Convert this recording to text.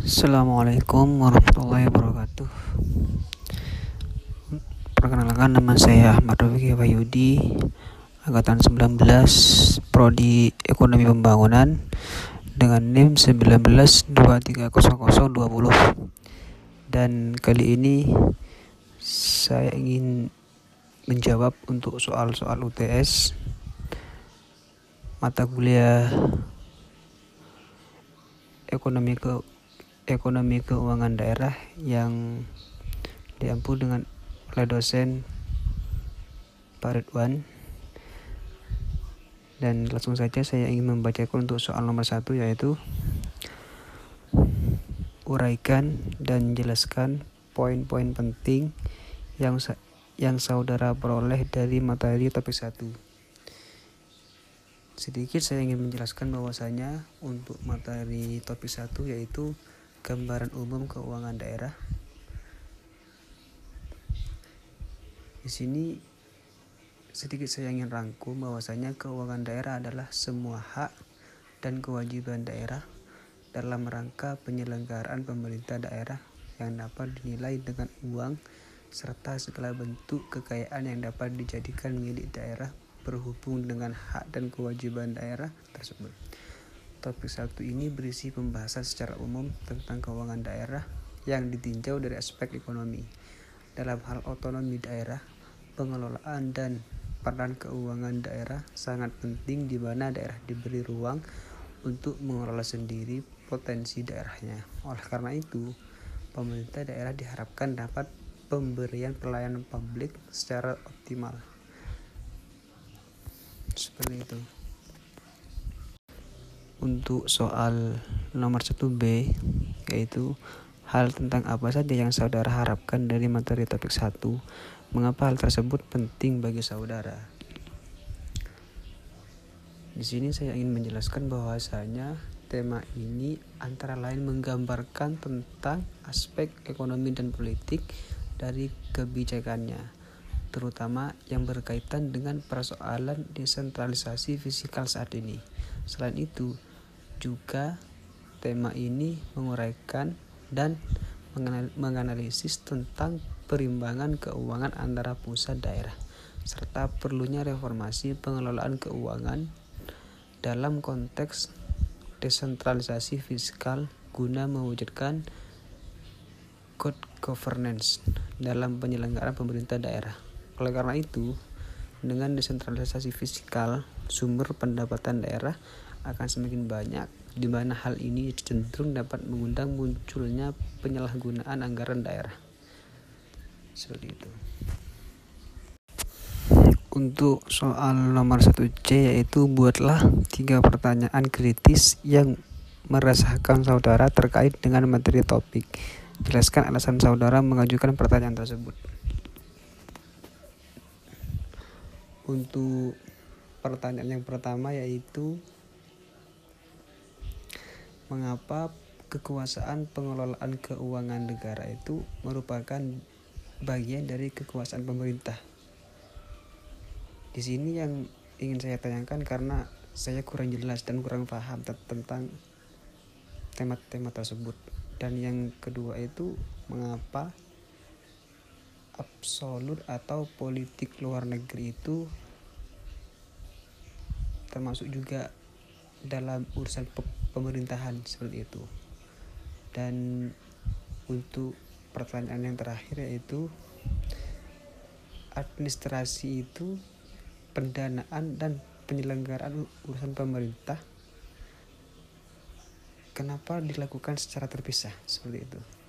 Assalamualaikum warahmatullahi wabarakatuh. Perkenalkan nama saya Ahmad Rafiq Wayudi Angkatan 19 Prodi Ekonomi Pembangunan Dengan NIM 19230020 Dan kali ini Saya ingin menjawab untuk soal-soal UTS Mata kuliah ekonomi ke ekonomi keuangan daerah yang diampu dengan oleh dosen Pak Ridwan dan langsung saja saya ingin membacakan untuk soal nomor satu yaitu uraikan dan jelaskan poin-poin penting yang yang saudara peroleh dari materi topik satu. Sedikit saya ingin menjelaskan bahwasanya untuk materi topik satu yaitu gambaran umum keuangan daerah. Di sini sedikit saya ingin rangkum bahwasanya keuangan daerah adalah semua hak dan kewajiban daerah dalam rangka penyelenggaraan pemerintah daerah yang dapat dinilai dengan uang serta segala bentuk kekayaan yang dapat dijadikan milik daerah berhubung dengan hak dan kewajiban daerah tersebut. Topik satu ini berisi pembahasan secara umum tentang keuangan daerah yang ditinjau dari aspek ekonomi. Dalam hal otonomi daerah, pengelolaan dan peran keuangan daerah sangat penting di mana daerah diberi ruang untuk mengelola sendiri potensi daerahnya. Oleh karena itu, pemerintah daerah diharapkan dapat pemberian pelayanan publik secara optimal. Seperti itu untuk soal nomor 1B yaitu hal tentang apa saja yang saudara harapkan dari materi topik 1 mengapa hal tersebut penting bagi saudara di sini saya ingin menjelaskan bahwasanya tema ini antara lain menggambarkan tentang aspek ekonomi dan politik dari kebijakannya terutama yang berkaitan dengan persoalan desentralisasi fiskal saat ini. Selain itu, juga tema ini menguraikan dan menganalisis tentang perimbangan keuangan antara pusat daerah serta perlunya reformasi pengelolaan keuangan dalam konteks desentralisasi fiskal guna mewujudkan good governance dalam penyelenggaraan pemerintah daerah. Oleh karena itu, dengan desentralisasi fiskal, sumber pendapatan daerah akan semakin banyak di mana hal ini cenderung dapat mengundang munculnya penyalahgunaan anggaran daerah. Seperti itu. Untuk soal nomor 1C yaitu buatlah tiga pertanyaan kritis yang merasakan saudara terkait dengan materi topik. Jelaskan alasan saudara mengajukan pertanyaan tersebut. Untuk pertanyaan yang pertama yaitu mengapa kekuasaan pengelolaan keuangan negara itu merupakan bagian dari kekuasaan pemerintah. Di sini yang ingin saya tanyakan karena saya kurang jelas dan kurang paham tentang tema-tema tersebut. Dan yang kedua itu mengapa absolut atau politik luar negeri itu termasuk juga dalam urusan pemerintahan seperti itu. Dan untuk pertanyaan yang terakhir yaitu administrasi itu pendanaan dan penyelenggaraan urusan pemerintah kenapa dilakukan secara terpisah? Seperti itu